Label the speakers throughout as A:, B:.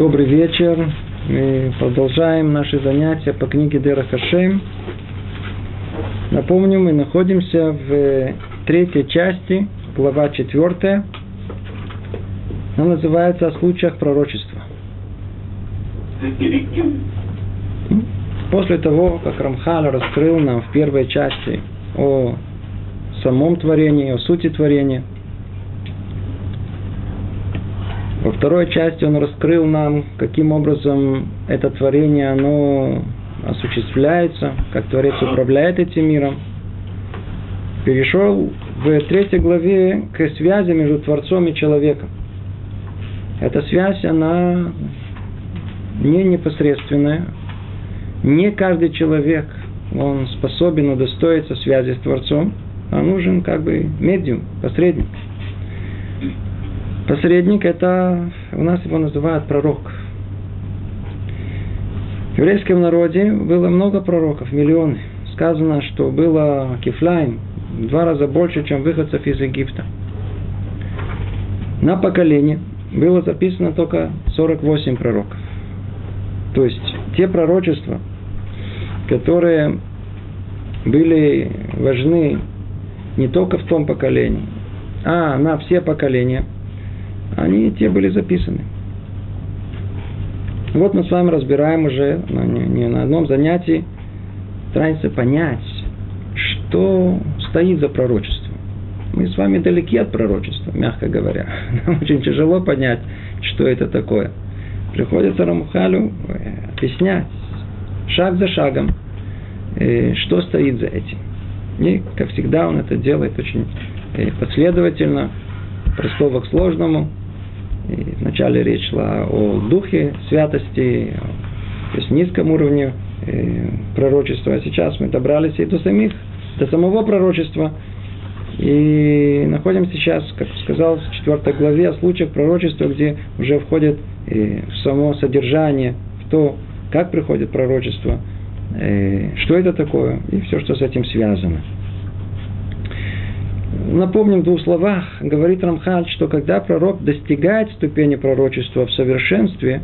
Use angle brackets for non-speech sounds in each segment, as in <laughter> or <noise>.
A: Добрый вечер. Мы продолжаем наши занятия по книге Дера Хашем. Напомню, мы находимся в третьей части, глава четвертая. Она называется «О случаях пророчества». После того, как Рамхал раскрыл нам в первой части о самом творении, о сути творения – во второй части он раскрыл нам, каким образом это творение, оно осуществляется, как Творец управляет этим миром. Перешел в третьей главе к связи между Творцом и человеком. Эта связь, она не непосредственная. Не каждый человек, он способен удостоиться связи с Творцом, а нужен как бы медиум, посредник – Посредник – это, у нас его называют пророк. В еврейском народе было много пророков, миллионы. Сказано, что было кифляем в два раза больше, чем выходцев из Египта. На поколение было записано только 48 пророков. То есть те пророчества, которые были важны не только в том поколении, а на все поколения – они те были записаны. Вот мы с вами разбираем уже ну, не, не на одном занятии, стараемся понять, что стоит за пророчеством. Мы с вами далеки от пророчества, мягко говоря. <laughs> Нам очень тяжело понять, что это такое. Приходится Рамухалю э, объяснять шаг за шагом, э, что стоит за этим. И, как всегда, он это делает очень э, последовательно, простого к сложному – и вначале речь шла о духе святости, то есть низком уровне э, пророчества, а сейчас мы добрались и до самих, до самого пророчества. И находимся сейчас, как сказал, в четвертой главе о случаях пророчества, где уже входит э, в само содержание, в то, как приходит пророчество, э, что это такое и все, что с этим связано напомним в двух словах, говорит Рамхаль, что когда пророк достигает ступени пророчества в совершенстве,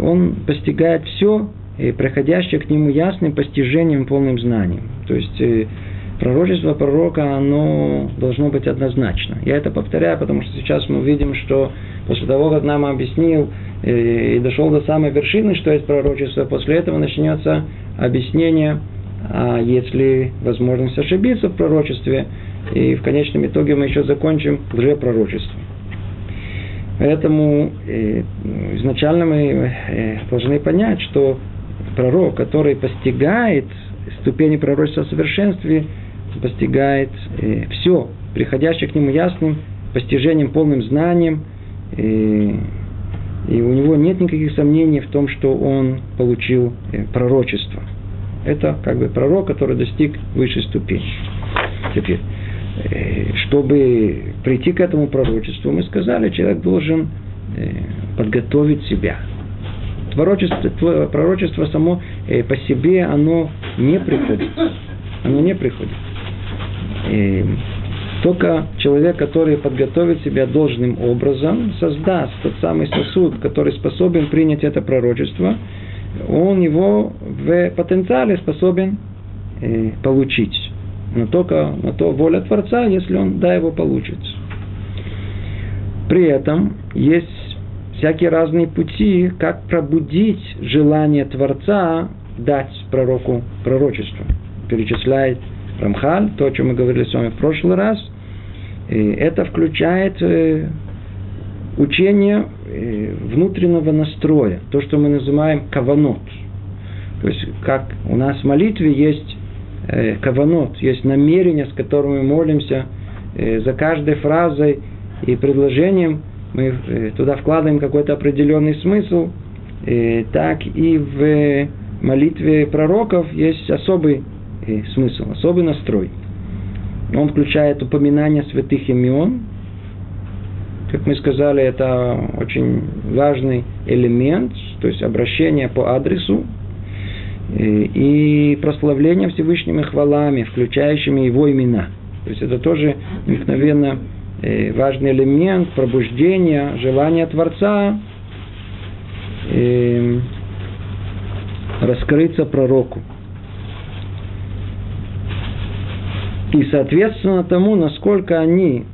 A: он постигает все, проходящее к нему ясным постижением, полным знанием. То есть э, пророчество пророка, оно должно быть однозначно. Я это повторяю, потому что сейчас мы видим, что после того, как нам объяснил э, и дошел до самой вершины, что есть пророчество, после этого начнется объяснение, а если возможность ошибиться в пророчестве, и в конечном итоге мы еще закончим лжепророчеством. Поэтому э, изначально мы э, должны понять, что пророк, который постигает ступени пророчества в совершенстве, постигает э, все, приходящее к нему ясным постижением, полным знанием, и, и у него нет никаких сомнений в том, что он получил пророчество. Это как бы пророк, который достиг высшей ступени. Теперь, чтобы прийти к этому пророчеству, мы сказали, человек должен э, подготовить себя. Пророчество, пророчество само э, по себе, оно не приходит. Оно не приходит. Только человек, который подготовит себя должным образом, создаст тот самый сосуд, который способен принять это пророчество, он его в потенциале способен получить но только на то воля Творца, если он, да, его получит. При этом есть всякие разные пути, как пробудить желание Творца дать пророку пророчество. Перечисляет Рамхаль, то, о чем мы говорили с вами в прошлый раз. И это включает э, учение э, внутреннего настроя, то, что мы называем каванот. То есть, как у нас в молитве есть каванот, есть намерение, с которым мы молимся, э, за каждой фразой и предложением мы э, туда вкладываем какой-то определенный смысл, э, так и в молитве пророков есть особый э, смысл, особый настрой. Он включает упоминание святых имен, как мы сказали, это очень важный элемент, то есть обращение по адресу, и прославление Всевышними хвалами, включающими его имена. То есть это тоже необыкновенно э, важный элемент пробуждения, желания Творца э, раскрыться пророку. И соответственно тому, насколько они,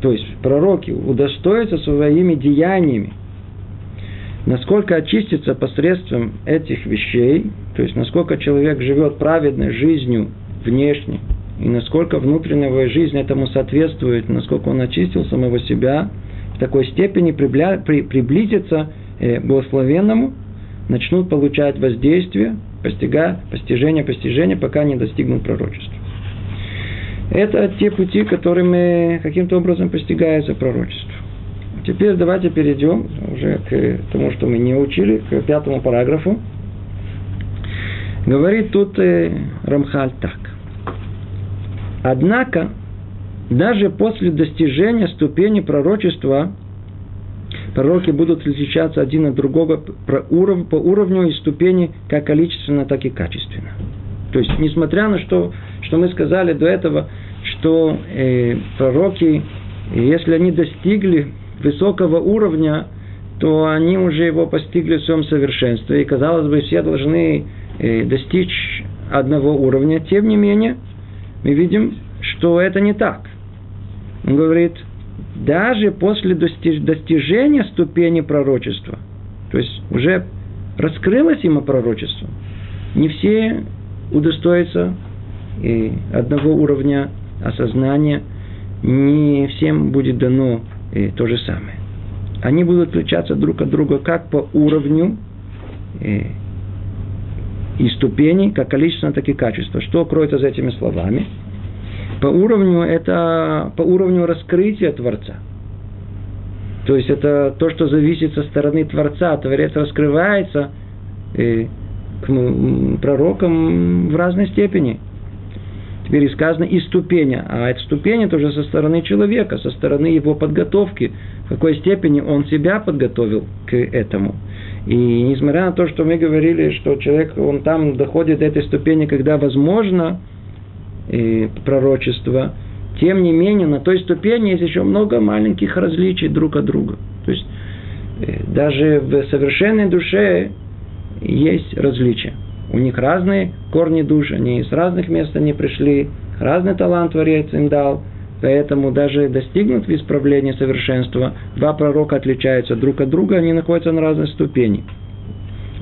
A: то есть пророки, удостоятся своими деяниями, насколько очистится посредством этих вещей, то есть насколько человек живет праведной жизнью внешне, и насколько внутренняя жизнь этому соответствует, насколько он очистил самого себя, в такой степени приблизится э, благословенному, начнут получать воздействие, постига, постижение, постижение, пока не достигнут пророчества. Это те пути, которыми каким-то образом постигается пророчество. Теперь давайте перейдем уже к тому, что мы не учили, к пятому параграфу. Говорит тут э, Рамхаль так. Однако, даже после достижения ступени пророчества, пророки будут отличаться один от другого по уровню и ступени как количественно, так и качественно. То есть, несмотря на то, что мы сказали до этого, что э, пророки, если они достигли высокого уровня, то они уже его постигли в своем совершенстве. И, казалось бы, все должны э, достичь одного уровня. Тем не менее, мы видим, что это не так. Он говорит, даже после достижения ступени пророчества, то есть уже раскрылось ему пророчество, не все удостоятся и одного уровня осознания, не всем будет дано и то же самое. Они будут отличаться друг от друга как по уровню и, и ступени, как количество, так и качество. Что кроется за этими словами? По уровню это по уровню раскрытия Творца. То есть это то, что зависит со стороны Творца. Творец раскрывается и, к пророкам в разной степени. Теперь и сказано и ступени. А эта ступень это уже со стороны человека, со стороны его подготовки. В какой степени он себя подготовил к этому. И несмотря на то, что мы говорили, что человек, он там доходит до этой ступени, когда возможно и пророчество, тем не менее, на той ступени есть еще много маленьких различий друг от друга. То есть, э, даже в совершенной душе есть различия. У них разные корни душ, они из разных мест они пришли, разный талант Творец им дал, поэтому даже достигнут исправления совершенства, два пророка отличаются друг от друга, они находятся на разной ступени.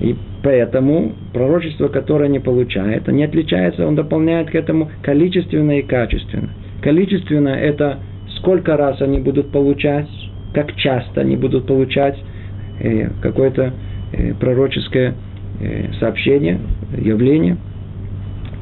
A: И поэтому пророчество, которое они получают, не отличается, он дополняет к этому количественно и качественно. Количественно – это сколько раз они будут получать, как часто они будут получать э, какое-то э, пророческое сообщение, явление.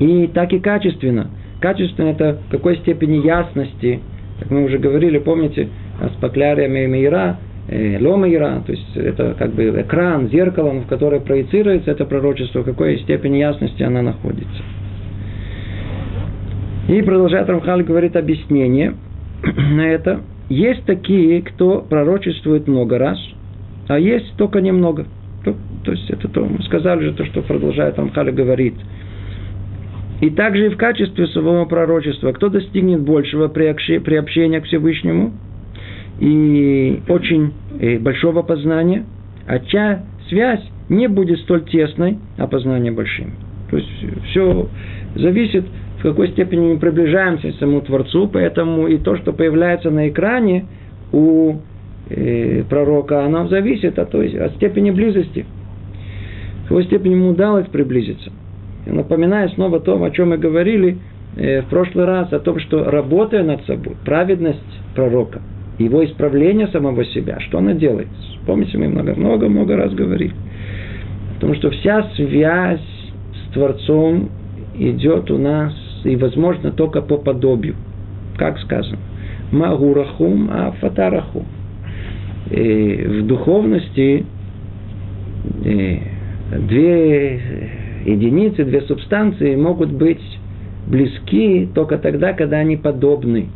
A: И так и качественно. Качественно это в какой степени ясности, как мы уже говорили, помните, с покляриями Мейра, э, Ломейра, то есть это как бы экран, зеркало, в которое проецируется это пророчество, в какой степени ясности она находится. И продолжает Рамхаль говорит объяснение <clears throat> на это. Есть такие, кто пророчествует много раз, а есть только немного – то, есть это то, мы сказали же то, что продолжает Амхали говорит. И также и в качестве своего пророчества, кто достигнет большего приобщения к Всевышнему и очень э, большого познания, а чья связь не будет столь тесной, а познание большим. То есть все зависит, в какой степени мы приближаемся к самому Творцу, поэтому и то, что появляется на экране у э, пророка, оно зависит от, той, от степени близости. В какой степени ему удалось приблизиться. Я напоминаю снова то, о чем мы говорили э, в прошлый раз, о том, что работая над собой, праведность пророка, его исправление самого себя, что она делает? Помните, мы много-много-много раз говорили. Потому что вся связь с Творцом идет у нас и возможно только по подобию. Как сказано? Магурахум, а фатарахум в духовности две единицы, две субстанции могут быть близки только тогда, когда они подобны.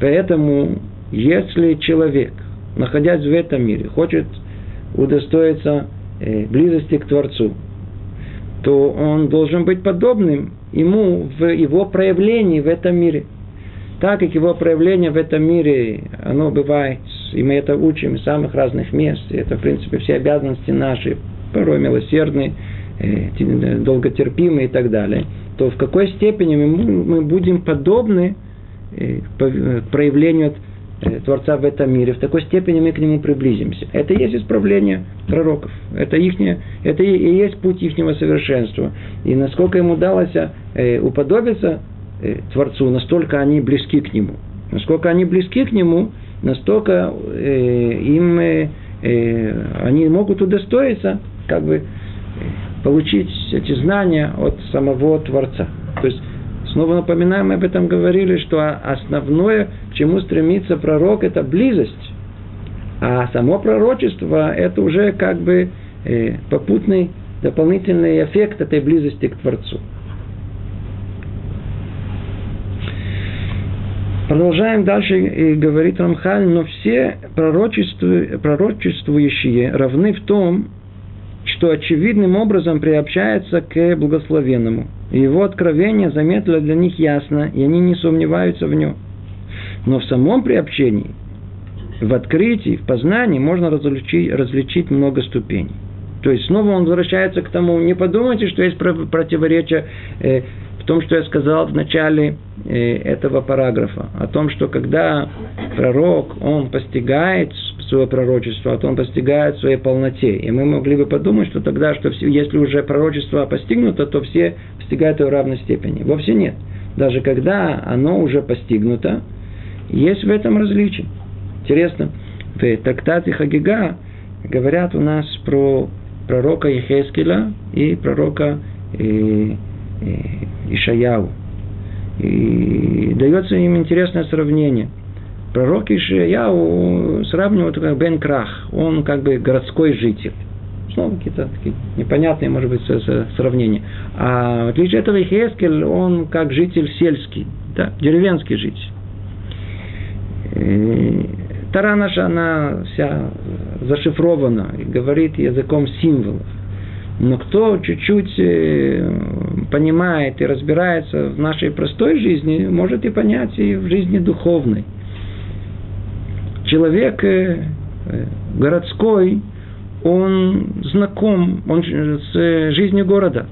A: Поэтому, если человек, находясь в этом мире, хочет удостоиться э, близости к Творцу, то он должен быть подобным ему в его проявлении в этом мире. так как его проявление в этом мире, оно бывает, и мы это учим из самых разных мест, и это, в принципе, все обязанности наши, порой милосердные, э, долготерпимые и так далее, то в какой степени мы будем подобны э, проявлению Э, Творца в этом мире, в такой степени мы к нему приблизимся. Это и есть исправление пророков. Это, ихнее, это и есть путь ихнего совершенства. И насколько ему удалось уподобиться Творцу, настолько они близки к нему. Насколько они близки к нему, настолько им они могут удостоиться как бы получить эти знания от самого Творца. То есть Снова напоминаем, мы об этом говорили, что основное, к чему стремится пророк, это близость. А само пророчество – это уже как бы э, попутный дополнительный эффект этой близости к Творцу. Продолжаем дальше, и говорит Рамхаль, но все пророчествующие равны в том, что очевидным образом приобщается к благословенному – его откровение заметно для них ясно, и они не сомневаются в нем. Но в самом приобщении, в открытии, в познании можно различить, различить много ступеней. То есть снова он возвращается к тому, не подумайте, что есть противоречие э, в том, что я сказал в начале э, этого параграфа, о том, что когда пророк, он постигает свое пророчество, а то он постигает в своей полноте. И мы могли бы подумать, что тогда, что все, если уже пророчество постигнуто, то все постигают его в равной степени. Вовсе нет. Даже когда оно уже постигнуто, есть в этом различие. Интересно, в трактате Хагига говорят у нас про пророка Ехескеля и пророка э, э, Ишаяу. И дается им интересное сравнение – Пророк Ишияу сравнивают как Бен Крах. Он как бы городской житель. Снова какие-то такие непонятные, может быть, сравнения. А в отличие от этого Ихескель, он как житель сельский, да, деревенский житель. И Тара наша, она вся зашифрована и говорит языком символов. Но кто чуть-чуть э, понимает и разбирается в нашей простой жизни, может и понять и в жизни духовной – человек э, городской, он знаком он с жизнью города.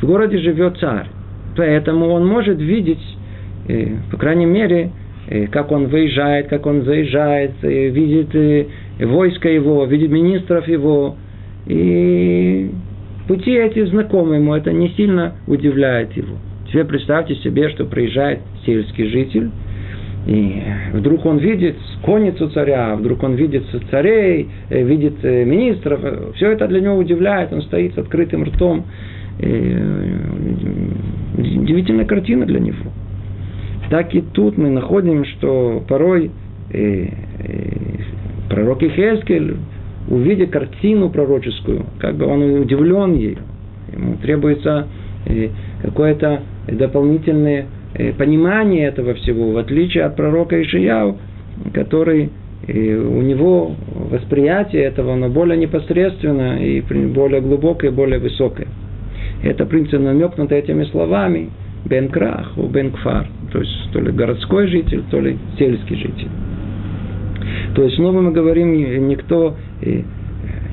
A: В городе живет царь. Поэтому он может видеть, э, по крайней мере, э, как он выезжает, как он заезжает, видит войско его, видит министров его. И пути эти знакомы ему, это не сильно удивляет его. Теперь представьте себе, что приезжает сельский житель – и вдруг он видит конницу царя, вдруг он видит царей, э, видит э, министров. Все это для него удивляет, он стоит с открытым ртом. И э, удивительная картина для него. Так и тут мы находим, что порой пророк Ихескель, увидя картину пророческую, как бы он удивлен ею. Ему требуется какое-то дополнительное понимание этого всего, в отличие от пророка Ишияу, который э, у него восприятие этого, оно более непосредственно и более глубокое, более высокое. Это, в намекнуто этими словами Бен Крах, Бен Кфар, то есть то ли городской житель, то ли сельский житель. То есть снова мы говорим, никто э,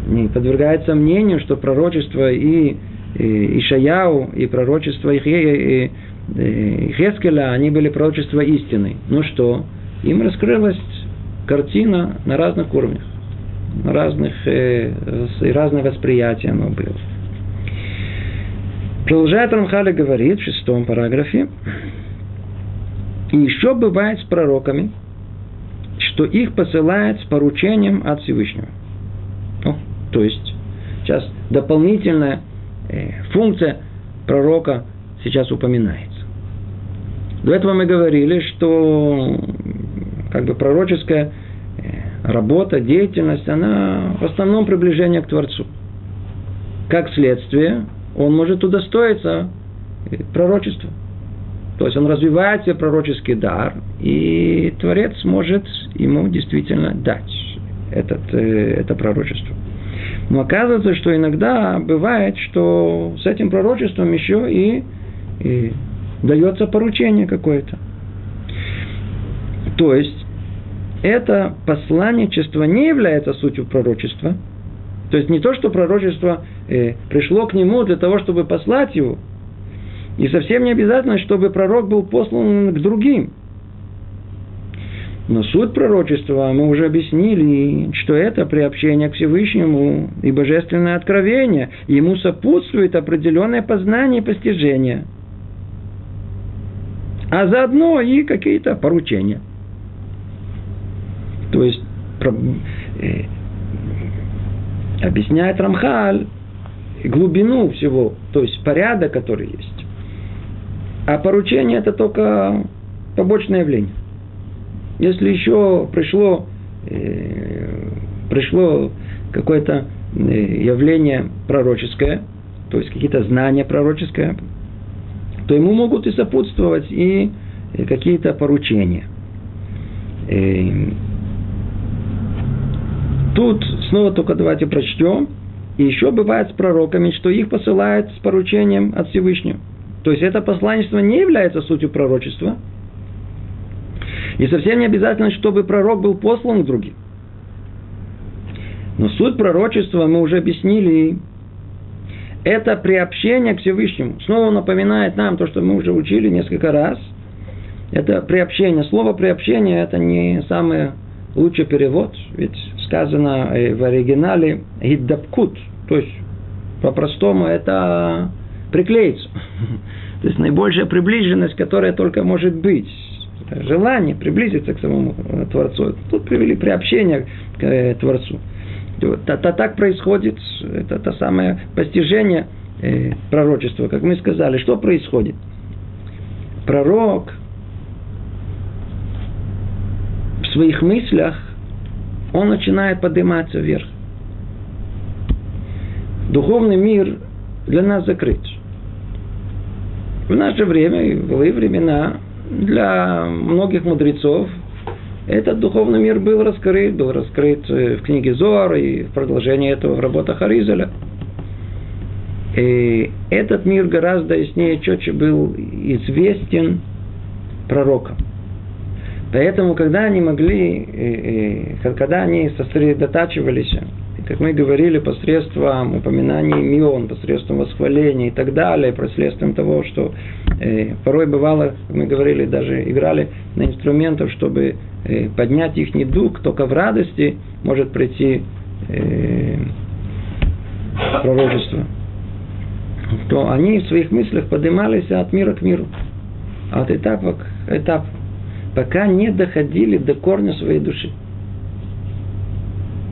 A: не подвергает сомнению, что пророчество и Ишаяу, и пророчество и Э, Хескеля, они были пророчества истины. Ну что? Им раскрылась картина на разных уровнях, на разных, э, и разное восприятие оно было. Продолжает Рамхали говорит в шестом параграфе, и еще бывает с пророками, что их посылают с поручением от Всевышнего. Ну, то есть, сейчас дополнительная э, функция пророка сейчас упоминается. До этого мы говорили, что как бы пророческая э, работа, деятельность, она в основном приближение к Творцу. Как следствие, он может удостоиться э, пророчества. То есть он развивает себе пророческий дар, и Творец может ему действительно дать этот, э, это пророчество. Но оказывается, что иногда бывает, что с этим пророчеством еще и, и дается поручение какое-то. То есть, это посланничество не является сутью пророчества. То есть не то, что пророчество э, пришло к нему для того, чтобы послать его. И совсем не обязательно, чтобы пророк был послан к другим. Но суть пророчества мы уже объяснили, что это приобщение к Всевышнему и божественное откровение. Ему сопутствует определенное познание и постижение. А заодно и какие-то поручения. То есть, э, объясняет Рамхаль глубину всего, то есть порядок, который есть. А поручение это только побочное явление. Если еще пришло, э, пришло какое-то э, явление пророческое, то есть какие-то знания пророческие, то ему могут и сопутствовать и какие-то поручения. Э, тут снова только давайте прочтем. И еще бывает с пророками, что их посылают с поручением от Всевышнего. То есть это посланничество не является сутью пророчества – и совсем не обязательно, чтобы пророк был послан к другим. Но суть пророчества мы уже объяснили. Это приобщение к Всевышнему. Снова напоминает нам то, что мы уже учили несколько раз. Это приобщение. Слово приобщение это не самый лучший перевод. Ведь сказано в оригинале «гиддапкут». То есть, по-простому, это приклеиться. <laughs> То есть, наибольшая приближенность, которая только может быть желание приблизиться к самому Творцу. Тут привели приобщение к э, Это так происходит, это то самое постижение э, пророчества, как мы сказали. Что происходит? Пророк в своих мыслях, он начинает подниматься вверх. Духовный мир для нас закрыт. В наше время, и в былые времена, для многих мудрецов этот духовный мир был раскрыт, был раскрыт в книге Зоар и в продолжении этого в работах Аризеля. И этот мир гораздо яснее, четче был известен пророкам. Поэтому, когда они могли, когда они сосредотачивались как мы говорили, посредством упоминаний имен, посредством восхваления и так далее, посредством того, что э, порой бывало, мы говорили, даже играли на инструментах, чтобы э, поднять их не дух, только в радости может прийти э, пророчество. То они в своих мыслях поднимались от мира к миру, от этапа к этапу, пока не доходили до корня своей души.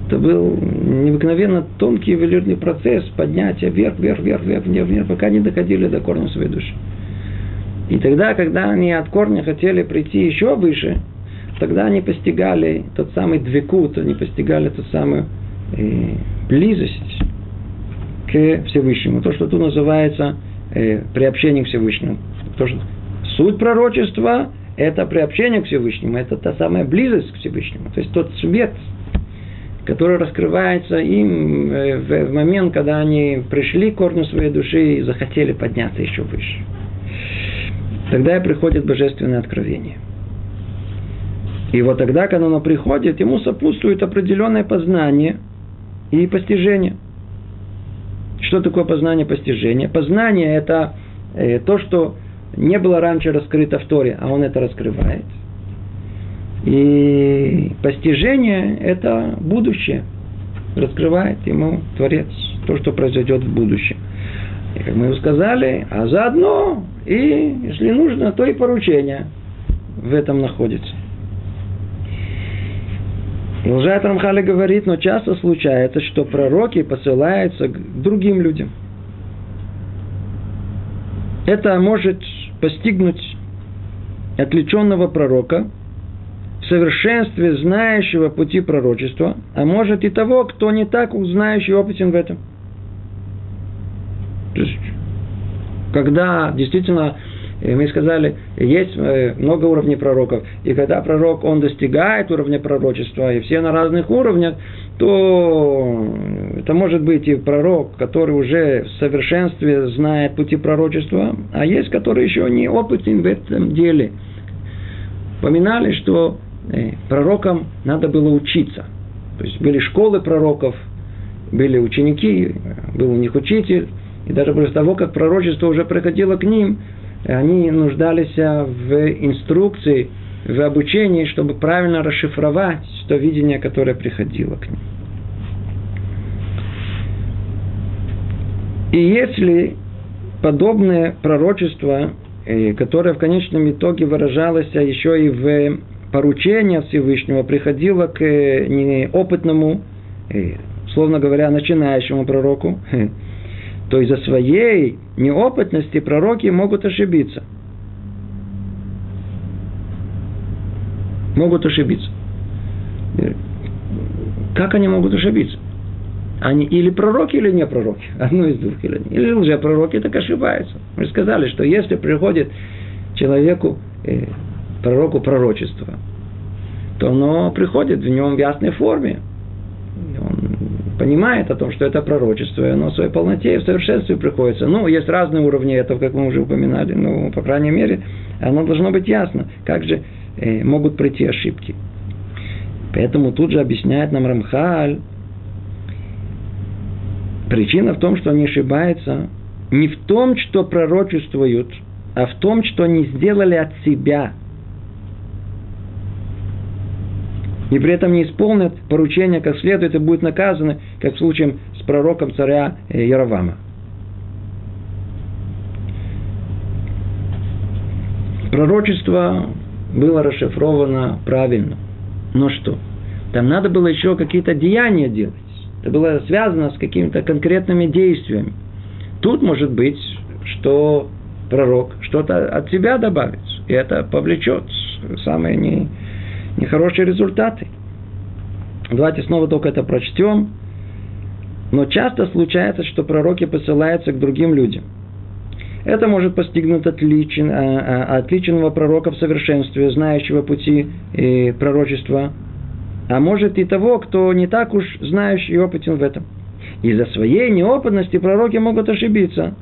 A: Это был необыкновенно тонкий ювелирный процесс поднятия вверх, вверх, вверх, вверх, вверх, вверх, пока не доходили до корня своей души. И тогда, когда они от корня хотели прийти еще выше, тогда они постигали тот самый двекут, они постигали ту самую э, близость к Всевышнему. То, что тут называется э, приобщение к Всевышнему. То, что суть пророчества – это приобщение к Всевышнему, это та самая близость к Всевышнему. То есть тот свет, который раскрывается им э, в момент, когда они пришли к корню своей души и захотели подняться еще выше. Тогда и приходит божественное откровение. И вот тогда, когда оно приходит, ему сопутствует определенное познание и постижение. Что такое познание и постижение? Познание – это э, то, что не было раньше раскрыто в Торе, а он это раскрывает – и постижение – это будущее. Раскрывает ему Творец то, что произойдет в будущем. И как мы уже сказали, а заодно и, если нужно, то и поручение в этом находится. Продолжает Рамхали говорит, но часто случается, что пророки посылаются к другим людям. Это может постигнуть отвлеченного пророка – совершенстве знающего пути пророчества, а может и того, кто не так знающий и опытен в этом. То есть, когда действительно, э, мы сказали, есть э, много уровней пророков, и когда пророк, он достигает уровня пророчества, и все на разных уровнях, то это может быть и пророк, который уже в совершенстве знает пути пророчества, а есть, который еще не опытен в этом деле. Поминали, что э, пророкам надо было учиться. То есть были школы пророков, были ученики, был у них учитель, и даже после того, как пророчество уже приходило к ним, они нуждались в инструкции, в обучении, чтобы правильно расшифровать то видение, которое приходило к ним. И если подобное пророчество, э, которое в конечном итоге выражалось еще и в поручение Всевышнего, приходило к э, неопытному, э, словно говоря, начинающему пророку, <laughs> то из-за своей неопытности пророки могут ошибиться. Могут ошибиться. Как они могут ошибиться? Они или пророки, или не пророки. <laughs> Одно из двух. Или, или лжепророки так ошибаются. Мы сказали, что если приходит человеку, э, пророку пророчество, то оно приходит в нем в ясной форме. Он понимает о том, что это пророчество, и оно в своей полноте и в совершенстве приходится. Ну, есть разные уровни этого, как мы уже упоминали, но, по крайней мере, оно должно быть ясно, как же э, могут прийти ошибки. Поэтому тут же объясняет нам Рамхаль, Причина в том, что они ошибаются не в том, что пророчествуют, а в том, что они сделали от себя. И при этом не исполнят поручение как следует и будут наказаны, как в случае с пророком царя э, Яровама. Пророчество было расшифровано правильно. Но что? Там надо было еще какие-то деяния делать. Это было связано с какими-то конкретными действиями. Тут может быть, что пророк что-то от себя добавит, и это повлечет самые не, нехорошие результаты. Давайте снова только это прочтем. Но часто случается, что пророки посылаются к другим людям. Это может постигнуть отличен, а, а, отличенного пророка в совершенстве, знающего пути и пророчества а может и того, кто не так уж знающий и опытен в этом. Из-за своей неопытности пророки могут ошибиться.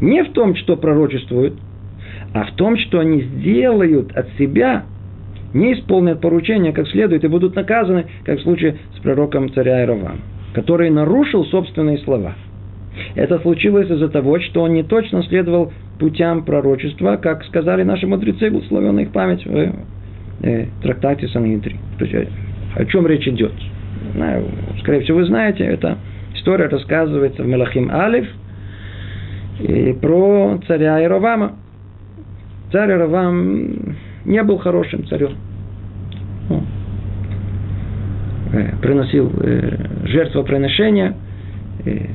A: Не в том, что пророчествуют, а в том, что они сделают от себя, не исполнят поручения как следует и будут наказаны, как в случае с пророком царя Ировам, который нарушил собственные слова. Это случилось из-за того, что он не точно следовал путям пророчества, как сказали наши мудрецы, благословенная их память в э, трактате Сангидрин. То есть о чем речь идет? Скорее всего, вы знаете, эта история рассказывается в Мелахим Алиф и про царя Ировама. Царь Ировам не был хорошим царем. Э, приносил э, жертвоприношения э,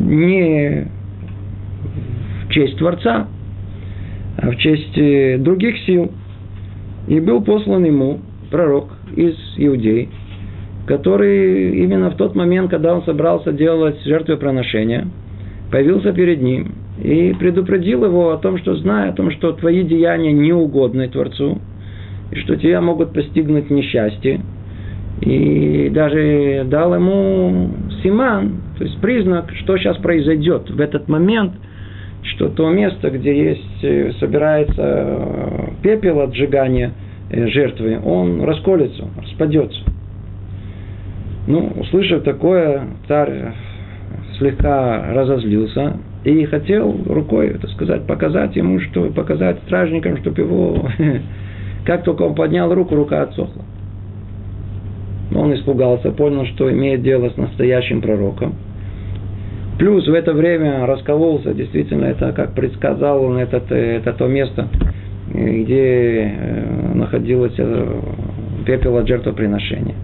A: не в честь Творца, а в честь других сил. И был послан ему пророк из иудей, который именно в тот момент, когда он собрался делать жертвоприношение, появился перед ним и предупредил его о том, что зная о том, что твои деяния неугодны Творцу, и что тебя могут постигнуть несчастье, и даже дал ему симан, то есть признак, что сейчас произойдет в этот момент, что то место, где есть, э, собирается э, пепел от сжигания – Э, жертвы, он расколется, распадется. Ну, услышав такое, царь слегка разозлился и хотел рукой, это сказать, показать ему, что показать стражникам, чтобы его, <laughs> как только он поднял руку, рука отсохла. Но он испугался, понял, что имеет дело с настоящим пророком. Плюс в это время раскололся, действительно, это, как предсказал он, это, это то место, где э, находилось э, пепел от жертвоприношения.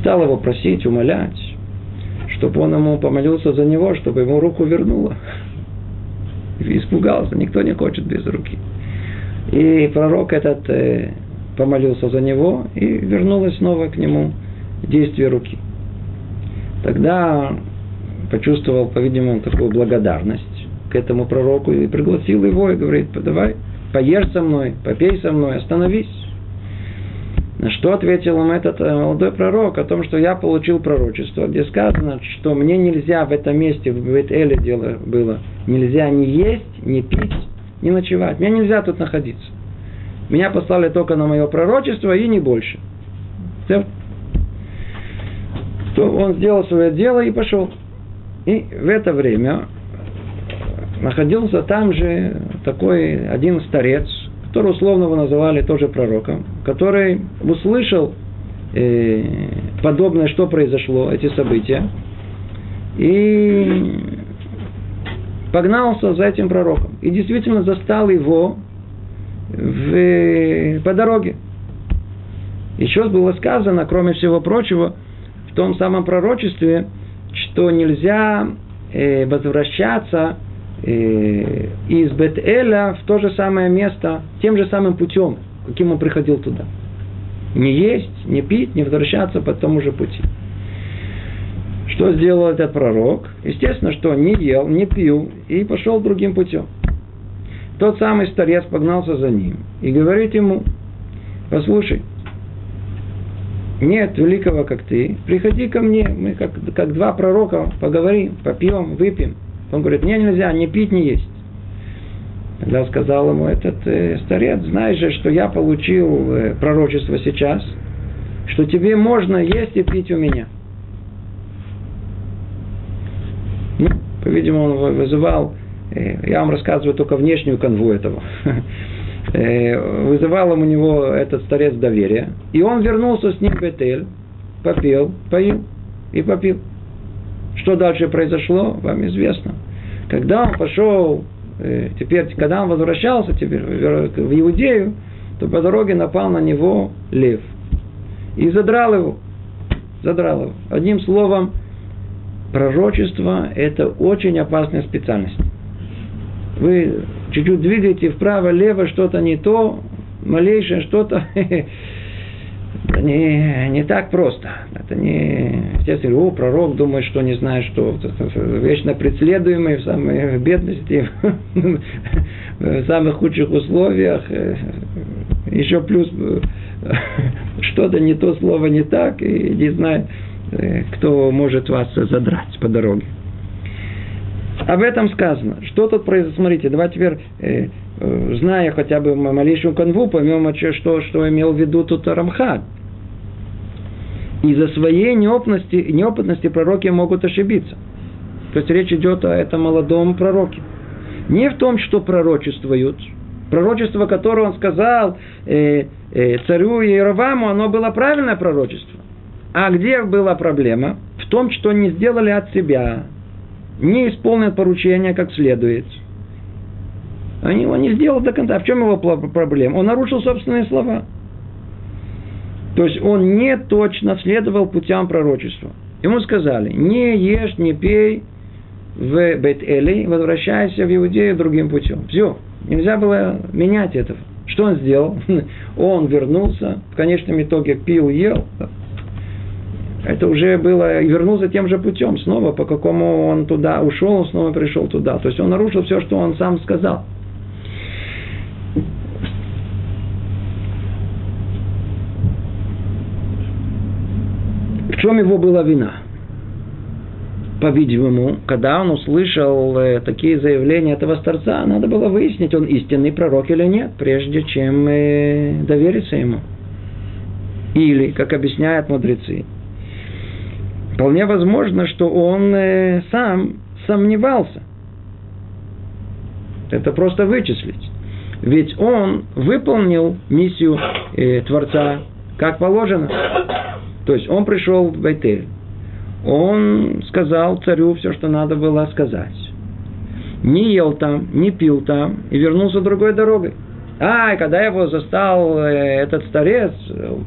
A: Стал его просить, умолять, чтобы он ему помолился за него, чтобы ему руку вернуло. И испугался, никто не хочет без руки. И пророк этот э, помолился за него, и вернулось снова к нему действие руки. Тогда почувствовал, по-видимому, такую благодарность к этому пророку и пригласил его и говорит, давай, поешь со мной, попей со мной, остановись. На что ответил им этот э, молодой пророк о том, что я получил пророчество, где сказано, что мне нельзя в этом месте, в Бет-Эле дело было, нельзя ни есть, ни пить, ни ночевать. Мне нельзя тут находиться. Меня послали только на мое пророчество и не больше. То он сделал свое дело и пошел. И в это время находился там же такой один старец, который условно его называли тоже пророком, который услышал э, подобное, что произошло, эти события, и погнался за этим пророком. И действительно застал его в, по дороге. Еще было сказано, кроме всего прочего, в том самом пророчестве, что нельзя э, возвращаться э, из Бет-Эля в то же самое место, тем же самым путем, каким он приходил туда. Не есть, не пить, не возвращаться по тому же пути. Что сделал этот пророк? Естественно, что не ел, не пил и пошел другим путем. Тот самый старец погнался за ним и говорит ему, послушай, нет великого, как ты, приходи ко мне, мы как, как два пророка поговорим, попьем, выпьем. Он говорит, мне нельзя ни пить, ни есть. Тогда сказал ему этот э, старец, знаешь же, что я получил э, пророчество сейчас, что тебе можно есть и пить у меня. Ну, по-видимому, он вызывал, э, я вам рассказываю только внешнюю канву этого, <laughs> э, вызывал у него этот старец доверия, и он вернулся с ним в Бетель, попил, поил и попил. Что дальше произошло, вам известно. Когда он пошел, теперь, когда он возвращался теперь в Иудею, то по дороге напал на него лев. И задрал его. Задрал его. Одним словом, пророчество – это очень опасная специальность. Вы чуть-чуть двигаете вправо-лево, что-то не то, малейшее что-то, <laughs> не, не так просто. Это не... Естественно, о, пророк думает, что не знает, что. Вечно преследуемый в самой бедности, в самых худших условиях. Еще плюс что-то не то слово не так, и не знает. Кто может вас задрать по дороге. Об этом сказано. Что тут произошло? Смотрите, давайте теперь, э, э, зная хотя бы малейшую канву, поймем, что, что имел в виду тут Рамхад. Из-за своей неопытности, неопытности пророки могут ошибиться. То есть речь идет о этом молодом пророке. Не в том, что пророчествуют. Пророчество, которое он сказал э, э, царю Иероваму, оно было правильное пророчество. А где была проблема? В том, что не сделали от себя, не исполнили поручение как следует. Они его не сделали до конца. В чем его проблема? Он нарушил собственные слова. То есть он не точно следовал путям пророчества. Ему сказали, не ешь, не пей в Бет-Эли, возвращайся в Иудею другим путем. Все, нельзя было менять этого. Что он сделал? <laughs> Он вернулся, в конечном итоге пил, ел, это уже было, и вернулся тем же путем, снова, по какому он туда ушел, он снова пришел туда. То есть он нарушил все, что он сам сказал. В чем его была вина? По-видимому, когда он услышал э, такие заявления этого старца, надо было выяснить, он истинный пророк или нет, прежде чем э, довериться ему. Или, как объясняют мудрецы, Вполне возможно, что он э, сам сомневался. Это просто вычислить. Ведь он выполнил миссию э, Творца как положено. То есть он пришел в Байтель. Он сказал царю все, что надо было сказать. Не ел там, не пил там и вернулся другой дорогой. А, и когда его застал э, этот старец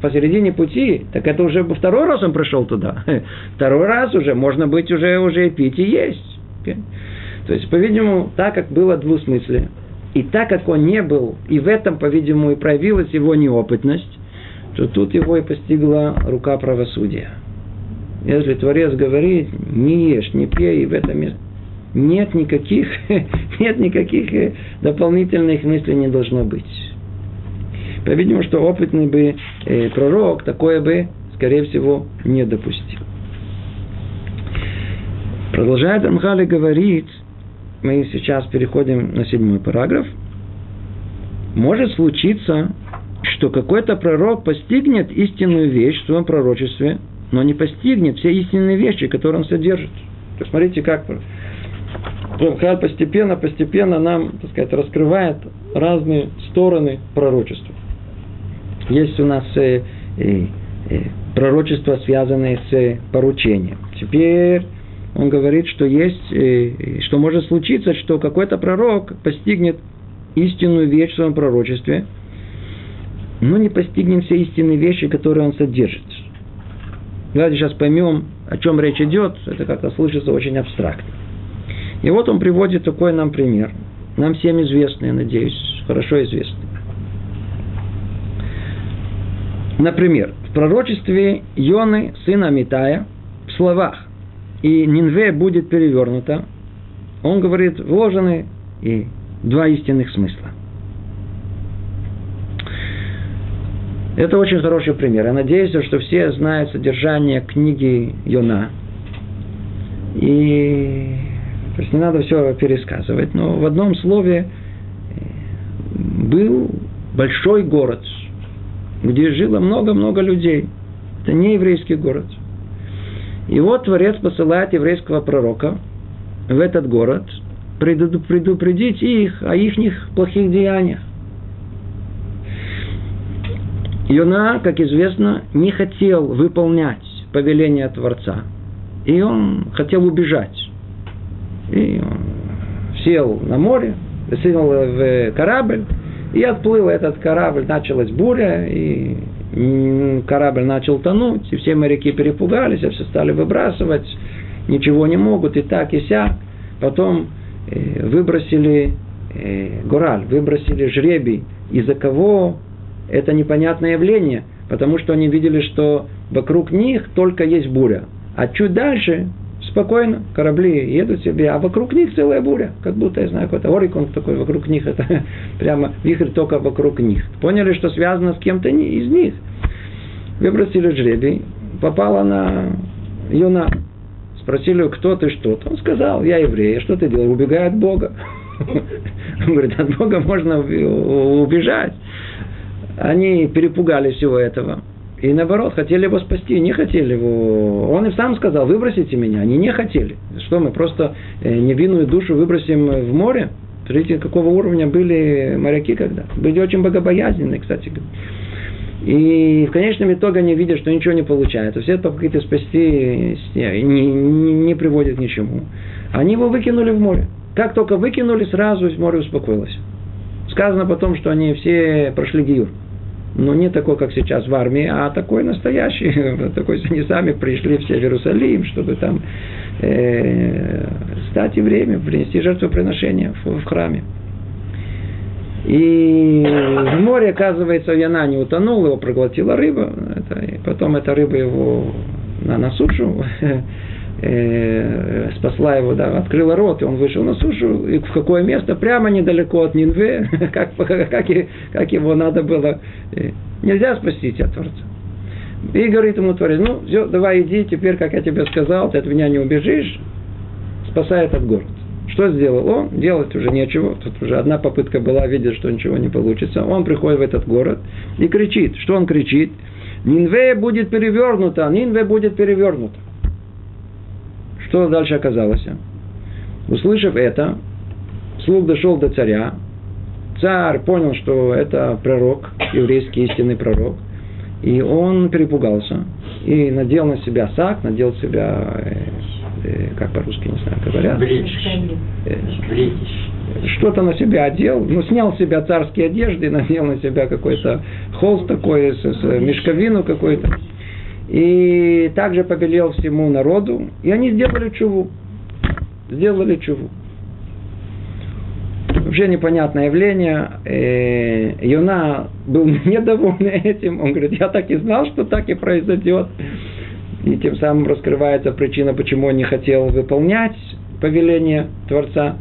A: посередине пути, так это уже второй раз он пришел туда. <laughs> Второй раз уже, можно быть уже, уже пить и есть. То есть, по-видимому, так как было двусмыслие, и так как он не был, и в этом, по-видимому, и проявилась его неопытность, то тут его и постигла рука правосудия. Если Творец говорит, не ешь, не пей, в этом месте, нет никаких, <laughs> нет никаких э, дополнительных мыслей не должно быть. По-видимому, что опытный бы э, пророк такое бы, скорее всего, не допустил. Продолжает Амхали говорить, мы сейчас переходим на седьмой параграф. может случиться, что какой-то пророк постигнет истинную вещь в своем пророчестве, но не постигнет все истинные вещи, которые он содержит. То есть, смотрите, как Рамхаль постепенно, постепенно нам, так сказать, раскрывает разные стороны пророчества. Есть у нас э, э, э, пророчества, связанные с поручением. Теперь он говорит, что есть, э, что может случиться, что какой-то пророк постигнет истинную вещь в своем пророчестве, но не постигнет все истинные вещи, которые он содержит. Давайте сейчас поймем, о чем речь идет. Это как-то слышится очень абстрактно. И вот он приводит такой нам пример. Нам всем известный, я надеюсь, хорошо известный. Например, в пророчестве Йоны, сына Митая, в словах «И Нинве будет перевернуто», он говорит, вложены и два истинных смысла. Это очень хороший пример. Я надеюсь, что все знают содержание книги Йона. И то есть не надо все пересказывать, но в одном слове был большой город, где жило много-много людей. Это не еврейский город. И вот Творец посылает еврейского пророка в этот город предупредить их о их плохих деяниях. Йона, как известно, не хотел выполнять повеление Творца. И он хотел убежать. И он сел на море, сел в корабль, и отплыл этот корабль, началась буря, и корабль начал тонуть, и все моряки перепугались, а все стали выбрасывать, ничего не могут, и так, и сяк. Потом э, выбросили э, гораль, выбросили жребий, из-за кого это непонятное явление, потому что они видели, что вокруг них только есть буря. А чуть дальше спокойно, корабли едут себе, а вокруг них целая буря, как будто, я знаю, какой-то орикон такой, вокруг них, это <laughs> прямо вихрь только вокруг них. Поняли, что связано с кем-то из них. Выбросили жребий, попала на Юна. Спросили, кто ты, что ты. Он сказал, я еврей, что ты делаешь? Убегай от Бога. <laughs> Он говорит, от Бога можно убежать. Они перепугали всего этого. И наоборот, хотели его спасти, не хотели его. Он и сам сказал, выбросите меня. Они не хотели. Что мы просто э, невинную душу выбросим в море? Смотрите, какого уровня были моряки когда. Были очень богобоязненные, кстати. И в конечном итоге они видят, что ничего не получается. Все попытки спасти не, не, не приводят к ничему. Они его выкинули в море. Как только выкинули, сразу море успокоилось. Сказано потом, что они все прошли гиюр но не такой, как сейчас в армии, а такой настоящий, <laughs> такой, они сами пришли все в Иерусалим, чтобы там э, стать евреями, принести жертвоприношение в, в храме. И в море, оказывается, Яна не утонул, его проглотила рыба. Это, и потом эта рыба его на, на сушу <laughs> э, спасла его, да, открыла рот, и он вышел на сушу, и в какое место? Прямо недалеко от Нинве, <laughs> как, как, как его надо было. Э, нельзя спасти тебя, Творца. И говорит ему Творец, ну, все, давай иди, теперь, как я тебе сказал, ты от меня не убежишь, спасай этот город. Что сделал он? Делать уже нечего. Тут уже одна попытка была, видит, что ничего не получится. Он приходит в этот город и кричит. Что он кричит? Нинве будет перевернута, Нинве будет перевернута. Что дальше оказалось? Услышав это, слух дошел до царя. Царь понял, что это пророк, еврейский истинный пророк. И он перепугался. И надел на себя сак, надел себя, э, э, как по-русски, не знаю, говорят. Э, что-то на себя одел, ну, снял с себя царские одежды, надел на себя какой-то холст такой, с, с мешковину какой-то и также повелел всему народу, и они сделали чуву. Сделали чуву. Вообще непонятное явление. Э, Юна был <laughs> недоволен этим. Он говорит, я так и знал, что так и произойдет. И тем самым раскрывается причина, почему он не хотел выполнять повеление Творца.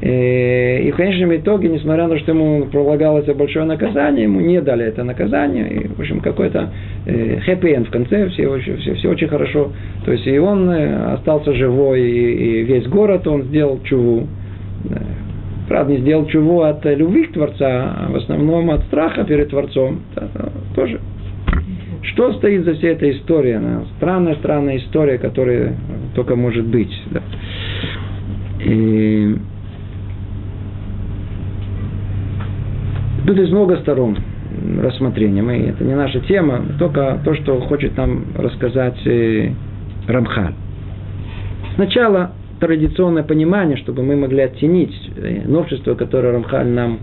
A: Э, и в конечном итоге, несмотря на то, что ему пролагалось большое наказание, ему не дали это наказание. И, в общем, какой-то хэппи-энд в конце, все, все, все очень хорошо. То есть и он э, остался живой, и, и весь город он сделал чуву. Правда, не сделал чего от любви к Творца, а в основном от страха перед Творцом. Тоже. Что стоит за всей этой историей? Странная, странная история, которая только может быть. Да. Тут есть много сторон рассмотрения. Мы, это не наша тема, только то, что хочет нам рассказать э, Рамхаль. Сначала традиционное понимание, чтобы мы могли оценить э, новшество, которое Рамхаль нам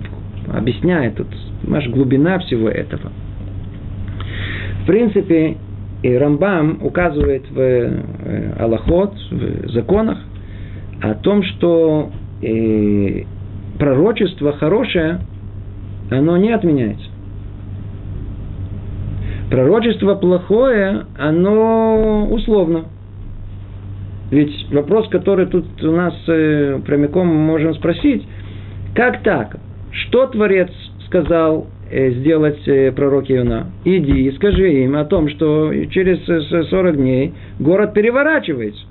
A: объясняет, тут наша глубина всего этого. В принципе, и Рамбам указывает в э, Аллахот, в законах, о том, что пророчество хорошее, оно не отменяется. Пророчество плохое, оно условно. Ведь вопрос, который тут у нас э, прямиком можем спросить, как так? Что Творец сказал э, сделать э, пророк Иона? Иди и скажи им о том, что через 40 дней город переворачивается.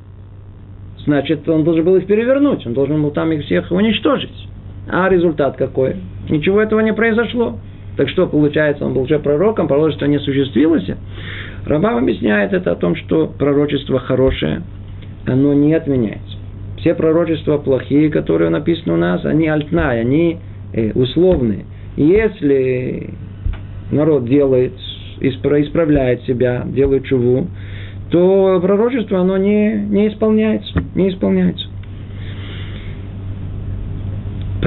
A: Значит, он должен был их перевернуть, он должен был там их всех уничтожить. А результат какой? Ничего этого не произошло. Так что получается, он был уже пророком, пророчество не осуществилось. Рабам объясняет это о том, что пророчество хорошее, оно не отменяется. Все пророчества плохие, которые написаны у нас, они альтнай, они э, условные. если народ делает, исправляет себя, делает чуву, то пророчество, оно не, не исполняется, не исполняется.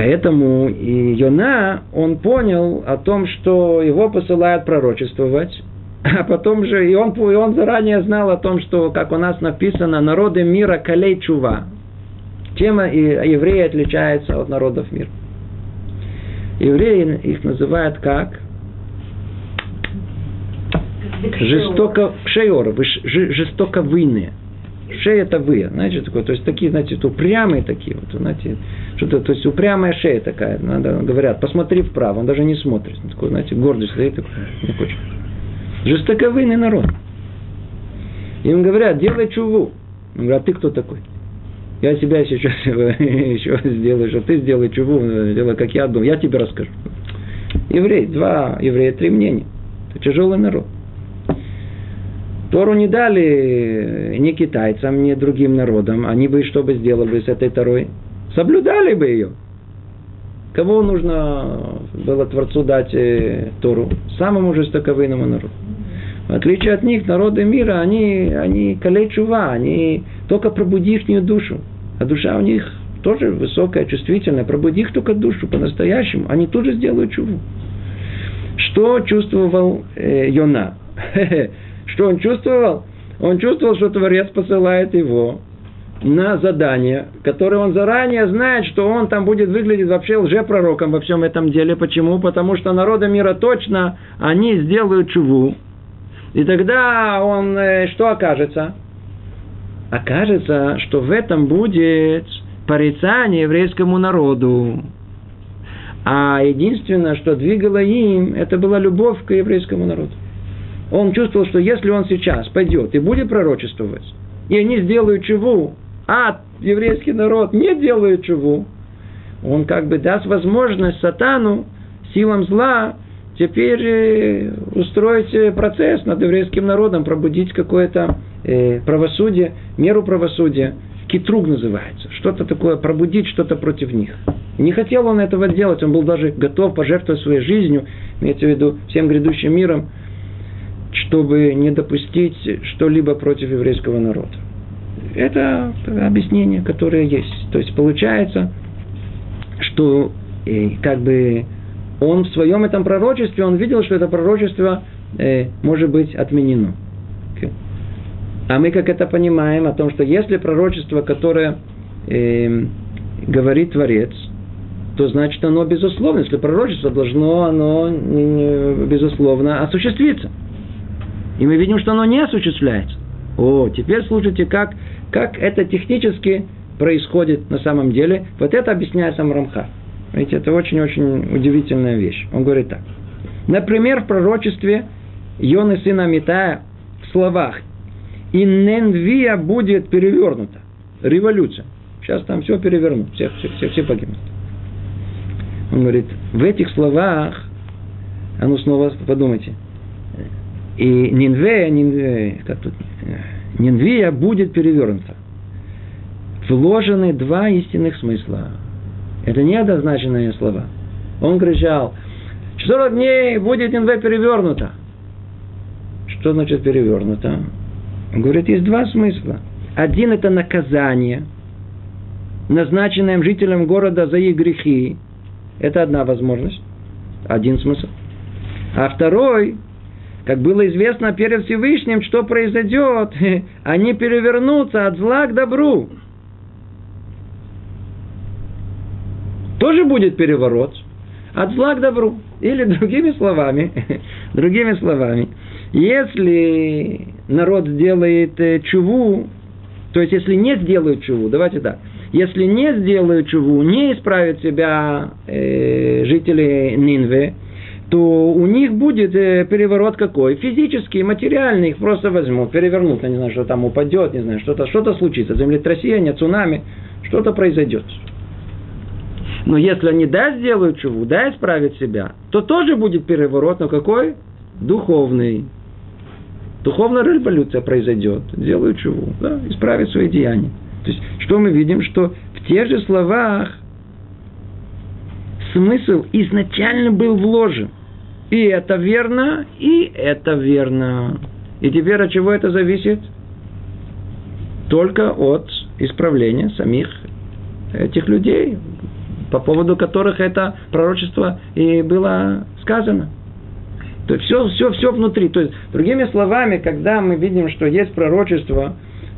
A: Поэтому и Йона, он понял о том, что его посылают пророчествовать, а потом же, и он, и он заранее знал о том, что, как у нас написано, народы мира калей чува. Чем евреи отличаются от народов мира? Евреи их называют как? Жестоко, шейор, жестоковыйные. Шея это вы, знаете, такое, то есть такие, знаете, упрямые такие, вот, знаете, что-то, то есть упрямая шея такая, надо, говорят, посмотри вправо, он даже не смотрит, он такой, знаете, гордость стоит, такой, не хочет. Жестоковыйный народ. Им говорят, делай чуву. Он говорит, а ты кто такой? Я себя сейчас <laughs> еще сделаю, что ты сделай чуву, делай, как я думаю, я тебе расскажу. Еврей, два еврея, три мнения. Это тяжелый народ. Тору не дали ни китайцам, ни другим народам. Они бы что бы сделали с этой Торой? Соблюдали бы ее. Кого нужно было Творцу дать э, Тору? Самому жестоковыйному народу. В отличие от них, народы мира, они, они калей чува, они только пробуди их душу. А душа у них тоже высокая, чувствительная. Пробуди их только душу по-настоящему. Они тут же сделают чуву. Что чувствовал э, Йона? <laughs> Что он чувствовал? Он чувствовал, что Творец посылает его на задание, которое он заранее знает, что он там будет выглядеть вообще лжепророком во всем этом деле. Почему? Потому что народы мира точно, они сделают чуву. И тогда он э, что окажется? Окажется, что в этом будет порицание еврейскому народу. А единственное, что двигало им, это была любовь к еврейскому народу. Он чувствовал, что если он сейчас пойдет и будет пророчествовать, и они сделают чуву, а еврейский народ не делает чуву, он как бы даст возможность сатану, силам зла, теперь э, устроить э, процесс над еврейским народом, пробудить какое-то э, правосудие, меру правосудия. Китруг называется. Что-то такое, пробудить что-то против них. Не хотел он этого делать, он был даже готов пожертвовать своей жизнью, имеется в виду всем грядущим миром, чтобы не допустить что-либо против еврейского народа. Это объяснение, которое есть. То есть получается, что э, как бы он в своем этом пророчестве, он видел, что это пророчество э, может быть отменено. А мы как это понимаем, о том, что если пророчество, которое э, говорит Творец, то значит оно безусловно. Если пророчество должно, оно безусловно осуществиться. И мы видим, что оно не осуществляется. О, теперь слушайте, как, как это технически происходит на самом деле. Вот это объясняет сам Рамха. Видите, это очень-очень удивительная вещь. Он говорит так. Например, в пророчестве Йоны сына Митая в словах «И Ненвия будет перевернута». Революция. Сейчас там все перевернут, все, все, все, все погибнут. Он говорит, в этих словах, а ну снова подумайте, и Нинве, Нинве, как тут, Нинвия будет перевернута. Вложены два истинных смысла. Это не однозначные слова. Он кричал, 40 дней будет Нинве перевернута. Что значит перевернуто? Он говорит, есть два смысла. Один – это наказание, назначенное жителям города за их грехи. Это одна возможность, один смысл. А второй, как было известно перед Всевышним, что произойдет, <laughs> они перевернутся от зла к добру. Тоже будет переворот от зла к добру. Или другими словами, <laughs> другими словами, если народ сделает э, чуву, то есть если не сделают чуву, давайте так, если не сделают чуву, не исправят себя э, жители Нинве, то у них будет э, переворот какой? Физический, материальный, их просто возьмут, перевернут, я не знаю, что там упадет, не знаю, что-то что случится, землетрясение, цунами, что-то произойдет. Но если они да сделают чуву, да исправят себя, то тоже будет переворот, но какой? Духовный. Духовная революция произойдет, делают чуву, да, исправят свои деяния. То есть, что мы видим? Что в тех же словах смысл изначально был вложен. И это верно, и это верно. И теперь от чего это зависит? Только от исправления самих этих людей, по поводу которых это пророчество и было сказано. То есть все, все, все внутри. То есть, другими словами, когда мы видим, что есть пророчество,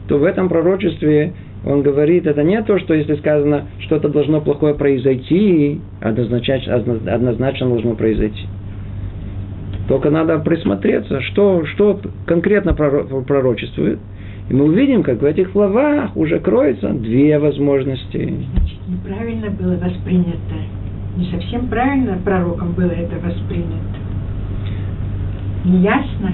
A: то в этом пророчестве он говорит, это не то, что если сказано, что-то должно плохое произойти, однозначно, однозначно должно произойти. Только надо присмотреться, что, что конкретно пророчествует. И мы увидим, как в этих словах уже кроются две возможности.
B: Значит, неправильно было воспринято. Не совсем правильно пророком было это воспринято. Неясно.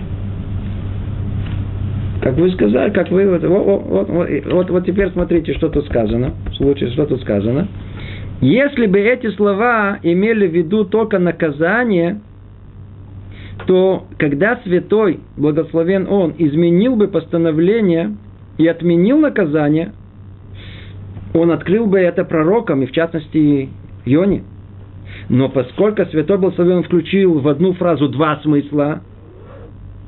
A: Как вы сказали, как вы, вот, вот, вот, вот, вот теперь смотрите, что тут сказано. В случае, что тут сказано. Если бы эти слова имели в виду только наказание, то когда святой, благословен он, изменил бы постановление и отменил наказание, он открыл бы это пророкам, и в частности Йоне. Но поскольку святой благословен включил в одну фразу два смысла,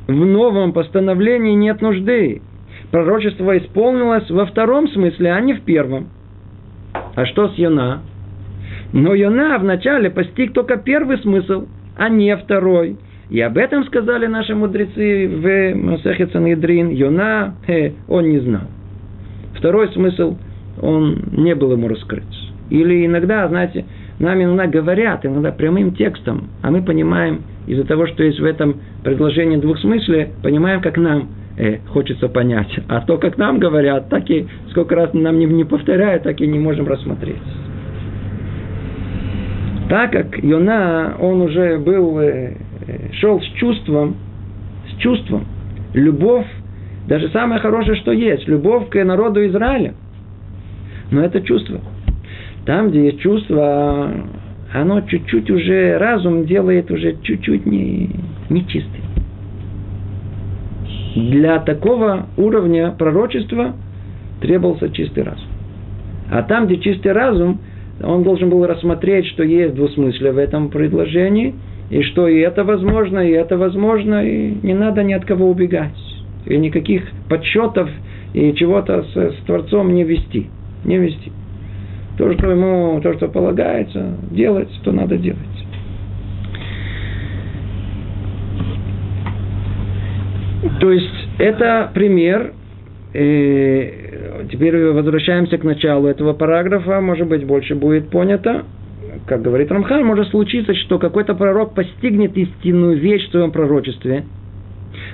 A: в новом постановлении нет нужды. Пророчество исполнилось во втором смысле, а не в первом. А что с Йона? Но Йона вначале постиг только первый смысл, а не второй. И об этом сказали наши мудрецы в Масахе Санедрин. Йона, э, он не знал. Второй смысл, он не был ему раскрыт. Или иногда, знаете, нам иногда говорят, иногда прямым текстом, а мы понимаем из-за того, что есть в этом предложении двухсмыслие, понимаем, как нам э, хочется понять. А то, как нам говорят, так и сколько раз нам не, не повторяют, так и не можем рассмотреть. Так как Йона, он уже был э, шел с чувством, с чувством, любовь, даже самое хорошее, что есть, любовь к народу Израиля. Но это чувство. Там, где есть чувство, оно чуть-чуть уже, разум делает уже чуть-чуть не, не чистый. Для такого уровня пророчества требовался чистый разум. А там, где чистый разум, он должен был рассмотреть, что есть двусмыслие в этом предложении – и что и это возможно, и это возможно, и не надо ни от кого убегать. И никаких подсчетов и чего-то с, с Творцом не вести. Не вести. То, что ему, то, что полагается делать, то надо делать. То есть, это пример. И теперь возвращаемся к началу этого параграфа. Может быть, больше будет понято как говорит Рамхан, может случиться, что какой-то пророк постигнет истинную вещь в своем пророчестве,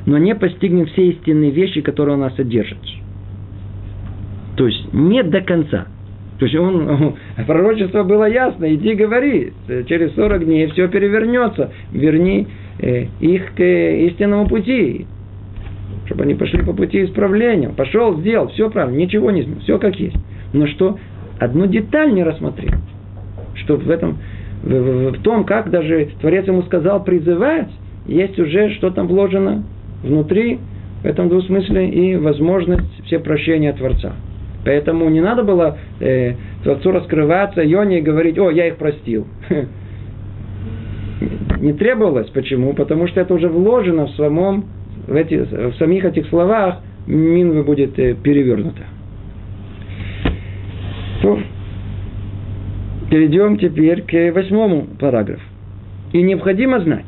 A: но не постигнет все истинные вещи, которые у нас содержит. То есть не до конца. То есть он, <laughs> пророчество было ясно, иди говори, через 40 дней все перевернется, верни э, их к истинному пути, чтобы они пошли по пути исправления. Пошел, сделал, все правильно, ничего не изменил, все как есть. Но что, одну деталь не рассмотрел что в этом в, в, в том, как даже Творец ему сказал призывать, есть уже что там вложено внутри, в этом двусмысле, и возможность все прощения Творца. Поэтому не надо было э, Творцу раскрываться, Йоне и говорить, о, я их простил. <laughs> Не требовалось. Почему? Потому что это уже вложено в самом, в, эти, в самих этих словах, минва будет э, перевернута. Перейдем теперь к восьмому параграфу. И необходимо знать,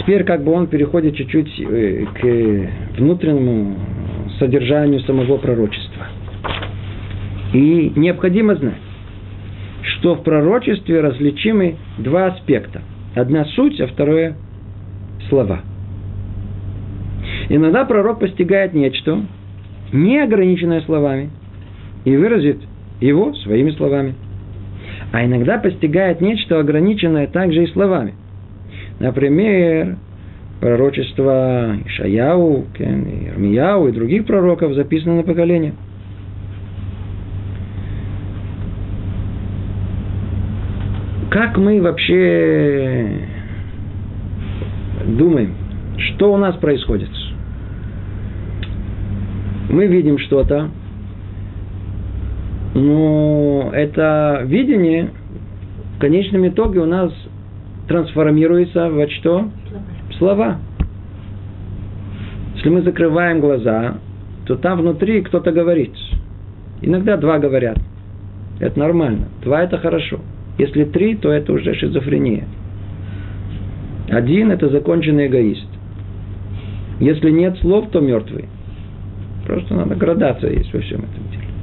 A: теперь как бы он переходит чуть-чуть э, к внутреннему содержанию самого пророчества. И необходимо знать, что в пророчестве различимы два аспекта. Одна суть, а второе слова. Иногда пророк постигает нечто, не ограниченное словами, и выразит его своими словами. А иногда постигает нечто ограниченное также и словами. Например, пророчество Ишаяу, Ирмияу и других пророков записано на поколение. Как мы вообще думаем, что у нас происходит? Мы видим что-то, но это видение в конечном итоге у нас трансформируется в что? Слова. Если мы закрываем глаза, то там внутри кто-то говорит. Иногда два говорят. Это нормально. Два – это хорошо. Если три, то это уже шизофрения. Один – это законченный эгоист. Если нет слов, то мертвый. Просто надо градация есть во всем этом деле.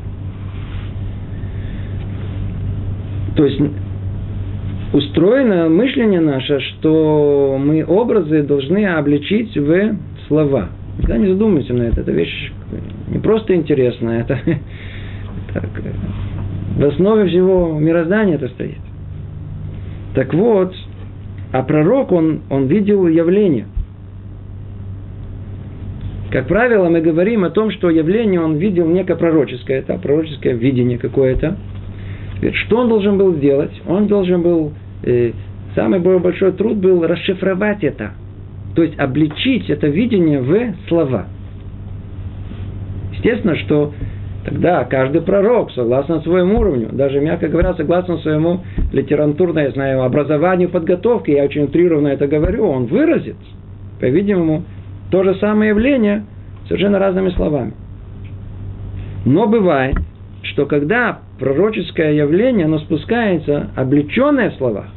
A: То есть устроено мышление наше, что мы образы должны обличить в слова. Никогда не задумывайся на это. Это вещь не просто интересная, это <laughs> так, в основе всего мироздания это стоит. Так вот, а пророк, он, он видел явление. Как правило, мы говорим о том, что явление он видел некое пророческое, это пророческое видение какое-то. Что он должен был сделать? Он должен был, э, самый большой труд был расшифровать это. То есть обличить это видение в слова. Естественно, что Тогда каждый пророк, согласно своему уровню, даже, мягко говоря, согласно своему литературному, я знаю, образованию, подготовке, я очень утрированно это говорю, он выразит, по-видимому, то же самое явление совершенно разными словами. Но бывает, что когда пророческое явление, оно спускается, облеченное в словах.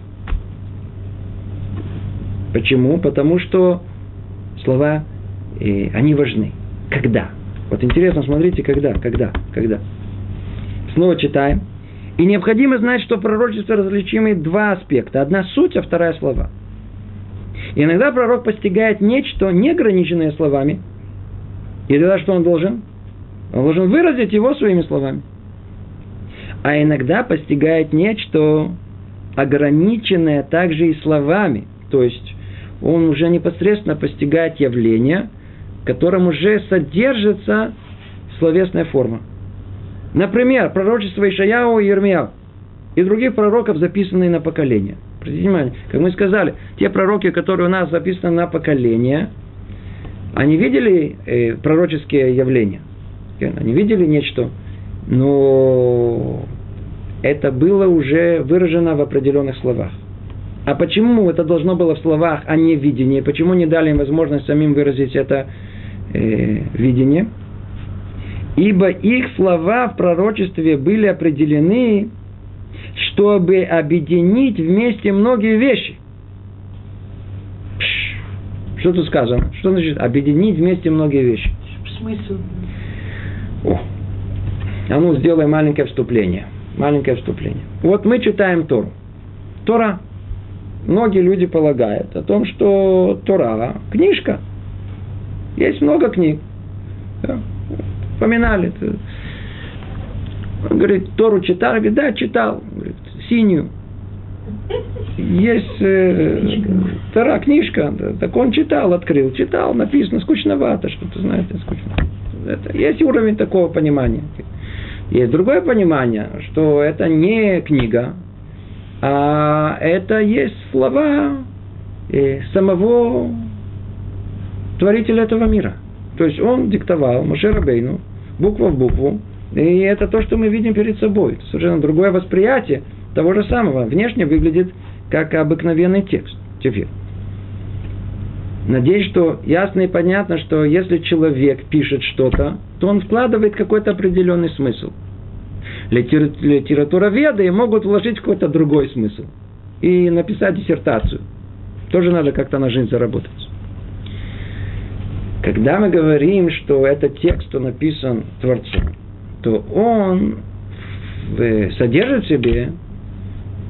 A: Почему? Потому что слова, э, они важны. Когда? Вот интересно, смотрите, когда, когда, когда. Снова читаем. И необходимо знать, что пророчество различимы два аспекта. Одна суть, а вторая слова. И иногда пророк постигает нечто, не ограниченное словами. И тогда что он должен? Он должен выразить его своими словами. А иногда постигает нечто, ограниченное также и словами. То есть он уже непосредственно постигает явление – в котором уже содержится словесная форма. Например, пророчество Ишаяу и Ермияу и других пророков, записанные на поколение. Обратите внимание, как мы сказали, те пророки, которые у нас записаны на поколение, они видели э, пророческие явления. Они видели нечто, но это было уже выражено в определенных словах. А почему это должно было в словах, а не в видении? Почему не дали им возможность самим выразить это э, видение, ибо их слова в пророчестве были определены, чтобы объединить вместе многие вещи. Что тут сказано? Что значит объединить вместе многие вещи?
B: Смысл.
A: О. А ну, сделай маленькое вступление. Маленькое вступление. Вот мы читаем Тору. Тора. Многие люди полагают о том, что Тора – книжка – есть много книг. Да. Он говорит, Тору читал? Говорит, да, читал. Говорит, синюю. Есть э, Тора, книжка. Так он читал, открыл. Читал, написано, скучновато, что-то, знаете, скучно. Это, есть уровень такого понимания. Есть другое понимание, что это не книга, а это есть слова э, самого творителя этого мира. То есть он диктовал Мушерабейну буква в букву, и это то, что мы видим перед собой. Совершенно другое восприятие того же самого. Внешне выглядит как обыкновенный текст. Теперь. Надеюсь, что ясно и понятно, что если человек пишет что-то, то он вкладывает какой-то определенный смысл. Литература веды могут вложить какой-то другой смысл и написать диссертацию. Тоже надо как-то на жизнь заработать. Когда мы говорим, что этот текст он написан Творцом, то он содержит в себе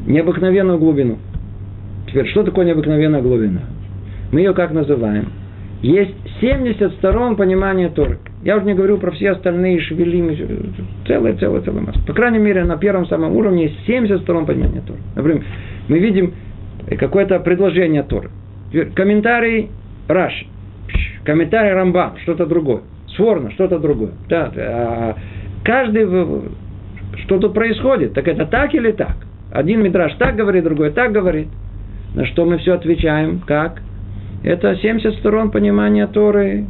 A: необыкновенную глубину. Теперь, что такое необыкновенная глубина? Мы ее как называем? Есть 70 сторон понимания Торы. Я уже не говорю про все остальные шевелимы, целая, целая, целая масса. По крайней мере, на первом самом уровне есть 70 сторон понимания Торы. Например, мы видим какое-то предложение Торы. Комментарий Раши. Комментарий Рамбам, что-то другое. Сворно, что-то другое. Да, а каждый, что тут происходит, так это так или так? Один мидраж так говорит, другой так говорит. На что мы все отвечаем, как? Это 70 сторон понимания Торы.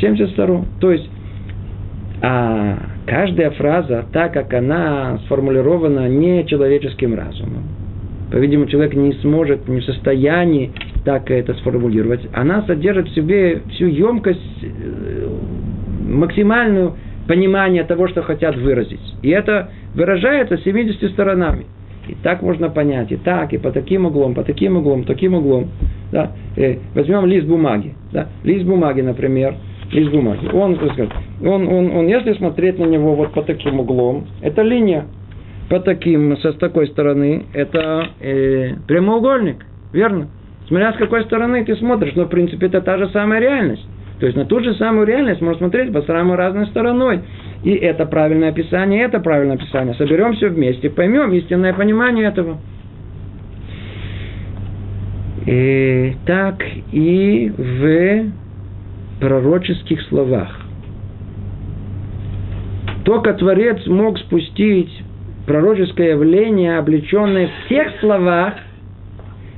A: 70 сторон. То есть, а каждая фраза, так как она сформулирована не человеческим разумом, по-видимому, человек не сможет, не в состоянии так это сформулировать, она содержит в себе всю емкость, э, максимальную понимание того, что хотят выразить. И это выражается 70 сторонами. И так можно понять, и так, и по таким углом, по таким углом, таким углом. Да? Э, возьмем лист бумаги. Да? Лист бумаги, например, лист бумаги. Он, он, он, он, если смотреть на него вот по таким углом, это линия. По таким, со, с такой стороны, это э, прямоугольник. Верно? Смотря с какой стороны ты смотришь, но в принципе это та же самая реальность. То есть на ту же самую реальность можно смотреть по самой разной стороной. И это правильное описание, это правильное описание. Соберем все вместе, поймем истинное понимание этого. И так и в пророческих словах. Только Творец мог спустить пророческое явление, облеченное в тех словах,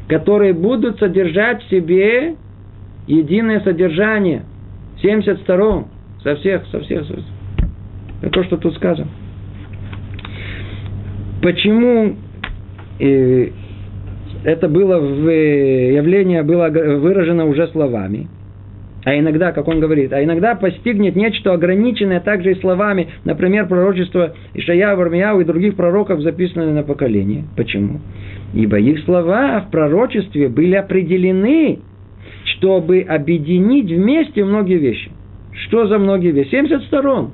A: которые будут содержать в себе единое содержание. 70 сторон. Со всех, со всех. Со всех. Это то, что тут сказано. Почему э, это было в, явление было выражено уже словами? А иногда, как он говорит, а иногда постигнет нечто ограниченное также и словами, например, пророчество Ишая, Вармияу и других пророков, записанные на поколение. Почему? Ибо их слова в пророчестве были определены, чтобы объединить вместе многие вещи. Что за многие вещи? 70 сторон,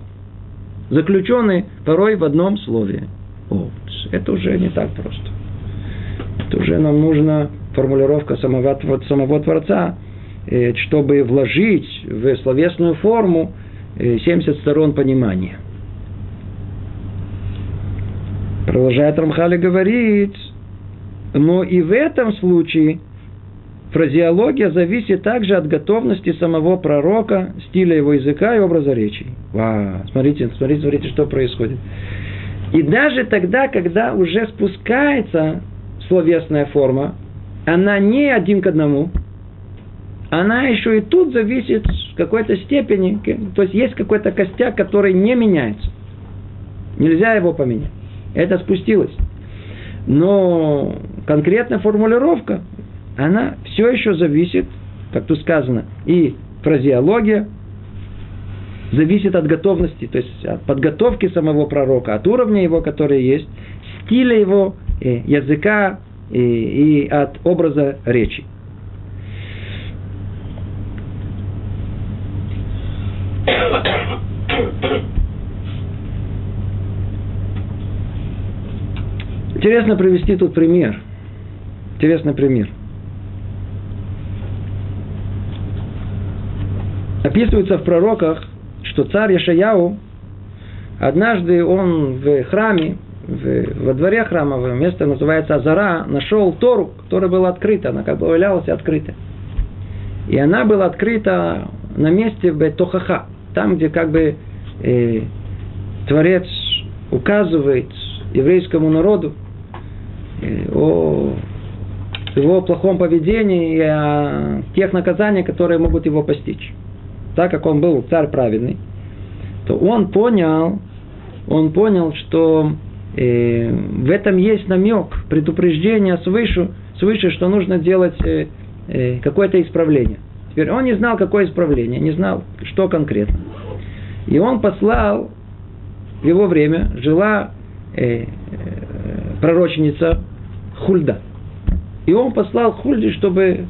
A: заключенные порой в одном слове. О, это уже не так просто. Это уже нам нужна формулировка самого, самого Творца, э, чтобы вложить в словесную форму 70 э, сторон понимания. Продолжает Рамхали говорить, но и в этом случае фразеология зависит также от готовности самого пророка, стиля его языка и образа речи. Ва, смотрите, смотрите, смотрите, что происходит. И даже тогда, когда уже спускается словесная форма, она не один к одному, она еще и тут зависит в какой-то степени, то есть есть какой-то костяк, который не меняется. Нельзя его поменять. Это спустилось. Но конкретная формулировка, она все еще зависит, как тут сказано, и фразеология зависит от готовности, то есть от подготовки самого пророка, от уровня его, который есть, стиля его, языка и, и от образа речи. Интересно привести тут пример. Интересный пример. Описывается в пророках, что царь Яшаяу, однажды он в храме, в, во дворе храмового, место называется Азара, нашел Тору, которая была открыта, она как бы валялась открыта. И она была открыта на месте в Бетохаха, там, где как бы э, Творец указывает еврейскому народу, э, о его плохом поведении и о тех наказаниях, которые могут его постичь. Так как он был царь праведный, то он понял, он понял, что в этом есть намек, предупреждение свыше, свыше, что нужно делать э, э, какое-то исправление. Теперь он не знал, какое исправление, не знал, что конкретно. И он послал, в его время жила э, э, пророченица Хульда. И он послал Хульде, чтобы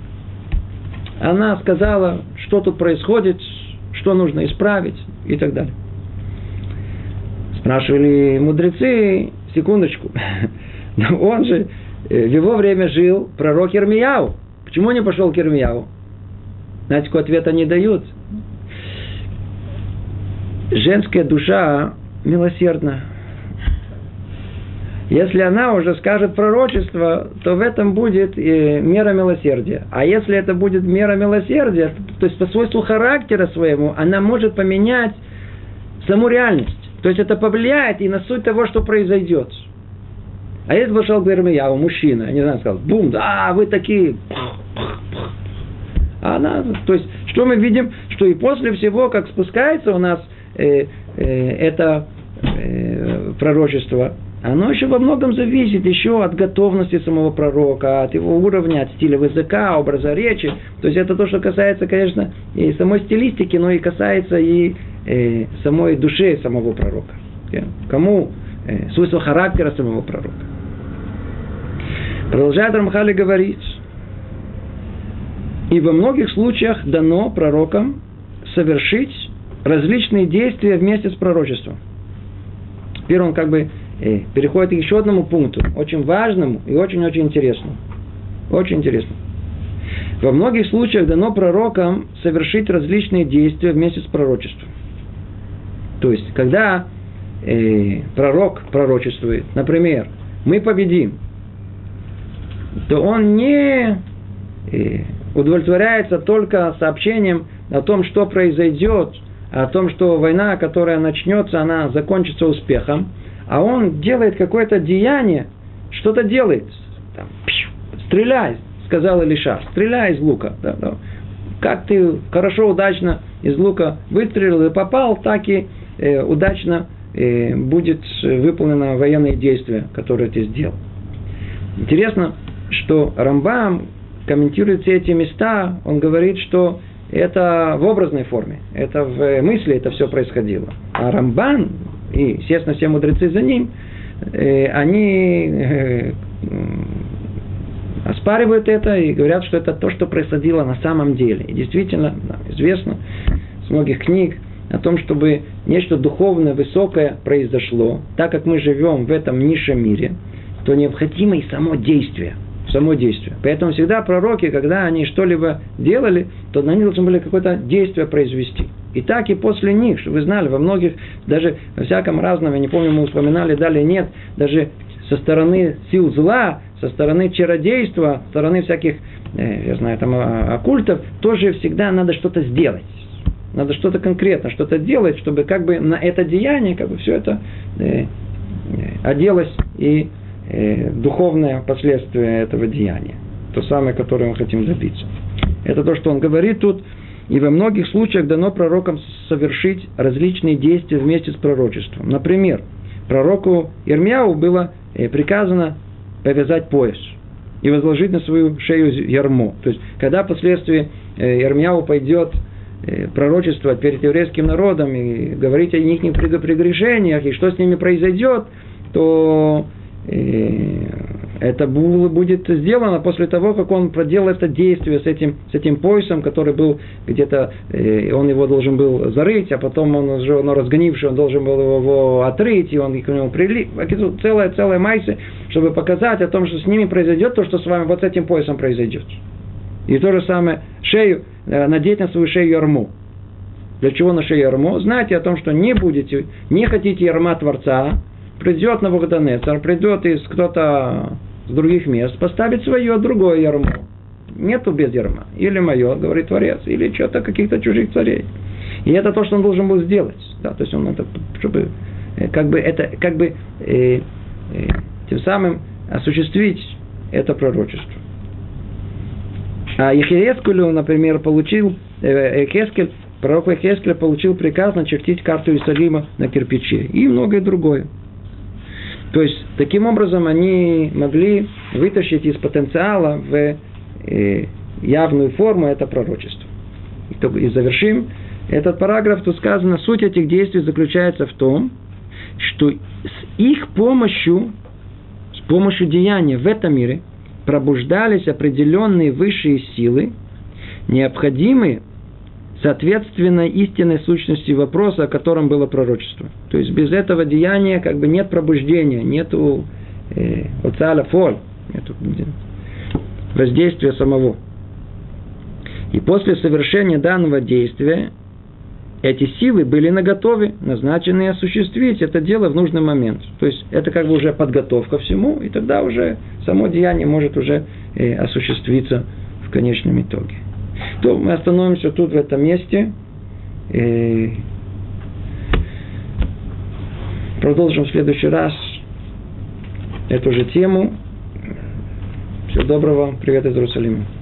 A: она сказала, что тут происходит, что нужно исправить и так далее. Спрашивали мудрецы, секундочку, <laughs> но он же э, в его время жил пророк Ермияу. Почему не пошел к Ермияу? Знаете, какой ответ они дают? Женская душа милосердна. Если она уже скажет пророчество, то в этом будет э, мера милосердия. А если это будет мера милосердия, то есть по свойству характера своему, она может поменять саму реальность. То есть это повлияет и на суть того, что произойдет. А если вошел к Ирмияу, мужчина, не знаю, сказал, бум, да, вы такие. А она, то есть, что мы видим, что и после всего, как спускается у нас э, э, это э, пророчество, оно еще во многом зависит еще от готовности самого пророка, от его уровня, от стиля языка, образа речи. То есть это то, что касается, конечно, и самой стилистики, но и касается и э, самой души самого пророка. Кому э, свойство характера самого пророка. Продолжает Рамхали говорить, и во многих случаях дано пророкам совершить различные действия вместе с пророчеством. Теперь он как бы э, переходит к еще одному пункту, очень важному и очень-очень интересному. Очень интересно. Во многих случаях дано пророкам совершить различные действия вместе с пророчеством. То есть, когда э, пророк пророчествует, например, мы победим, то он не э, удовлетворяется только сообщением о том, что произойдет, о том, что война, которая начнется, она закончится успехом, а он делает какое-то деяние, что-то делает. Там, пшу, стреляй, сказал Илиша, стреляй из лука. Да, да. Как ты хорошо, удачно из лука выстрелил и попал, так и э, удачно э, будет выполнено военное действие, которое ты сделал. Интересно, что Рамбам комментирует все эти места, он говорит, что это в образной форме, это в мысли это все происходило. А Рамбан и, естественно, все мудрецы за ним, э, они э, оспаривают это и говорят, что это то, что происходило на самом деле. И действительно, известно с многих книг, о том, чтобы нечто духовное, высокое произошло, так как мы живем в этом низшем мире, то необходимо и само действие. Само действие. Поэтому всегда пророки, когда они что-либо делали, то они должны были какое-то действие произвести. И так и после них, что вы знали, во многих, даже во всяком разном, я не помню, мы вспоминали, далее нет, даже со стороны сил зла, со стороны чародейства, со стороны всяких, э, я знаю, там, а, оккультов, тоже всегда надо что-то сделать. Надо что-то конкретно, что-то делать, чтобы как бы на это деяние, как бы все это э, э, оделось и э, духовное последствие этого деяния. То самое, которое мы хотим добиться. Это то, что он говорит тут. И во многих случаях дано пророкам совершить различные действия вместе с пророчеством. Например, пророку Ирмяу было э, приказано повязать пояс и возложить на свою шею ярмо. То есть, когда впоследствии э, Ирмяу пойдет Э, пророчество перед еврейским народом и говорить о них прегрешениях и что с ними произойдет, то э, это будет сделано после того, как он проделал это действие с этим, с этим поясом, который был где-то, э, он его должен был зарыть, а потом он уже, он разгонивший, он должен был его отрыть, и он к нему прилип. Целая, целая майса, чтобы показать о том, что с ними произойдет то, что с вами вот с этим поясом произойдет. И то же самое шею, э, надеть на свою шею ярму. Для чего на шею ярму? Знайте о том, что не будете, не хотите ярма Творца, придет на Навуходонецар, придет из кто-то с других мест, поставит свое другое ярмо. Нету без ярма. Или мое, говорит Творец, или что-то каких-то чужих царей. И это то, что он должен был сделать. Да, то есть он это, чтобы, э, как бы, это, как бы, э, э, тем самым осуществить это пророчество. А Ехескелю, например, получил, э, Ехескель, пророк Ехескель получил приказ начертить карту Иерусалима на кирпиче и многое другое. То есть, таким образом, они могли вытащить из потенциала в э, явную форму это пророчество. И завершим этот параграф, тут сказано, суть этих действий заключается в том, что с их помощью, с помощью деяния в этом мире – пробуждались определенные высшие силы, необходимые соответственно истинной сущности вопроса, о котором было пророчество. То есть без этого деяния как бы нет пробуждения, нету э, оцаля фоль, нету воздействия самого. И после совершения данного действия эти силы были наготове, назначены осуществить это дело в нужный момент. То есть это как бы уже подготовка всему, и тогда уже само деяние может уже э, осуществиться в конечном итоге. То мы остановимся тут, в этом месте. И продолжим в следующий раз эту же тему. Всего доброго. Привет из Иерусалима.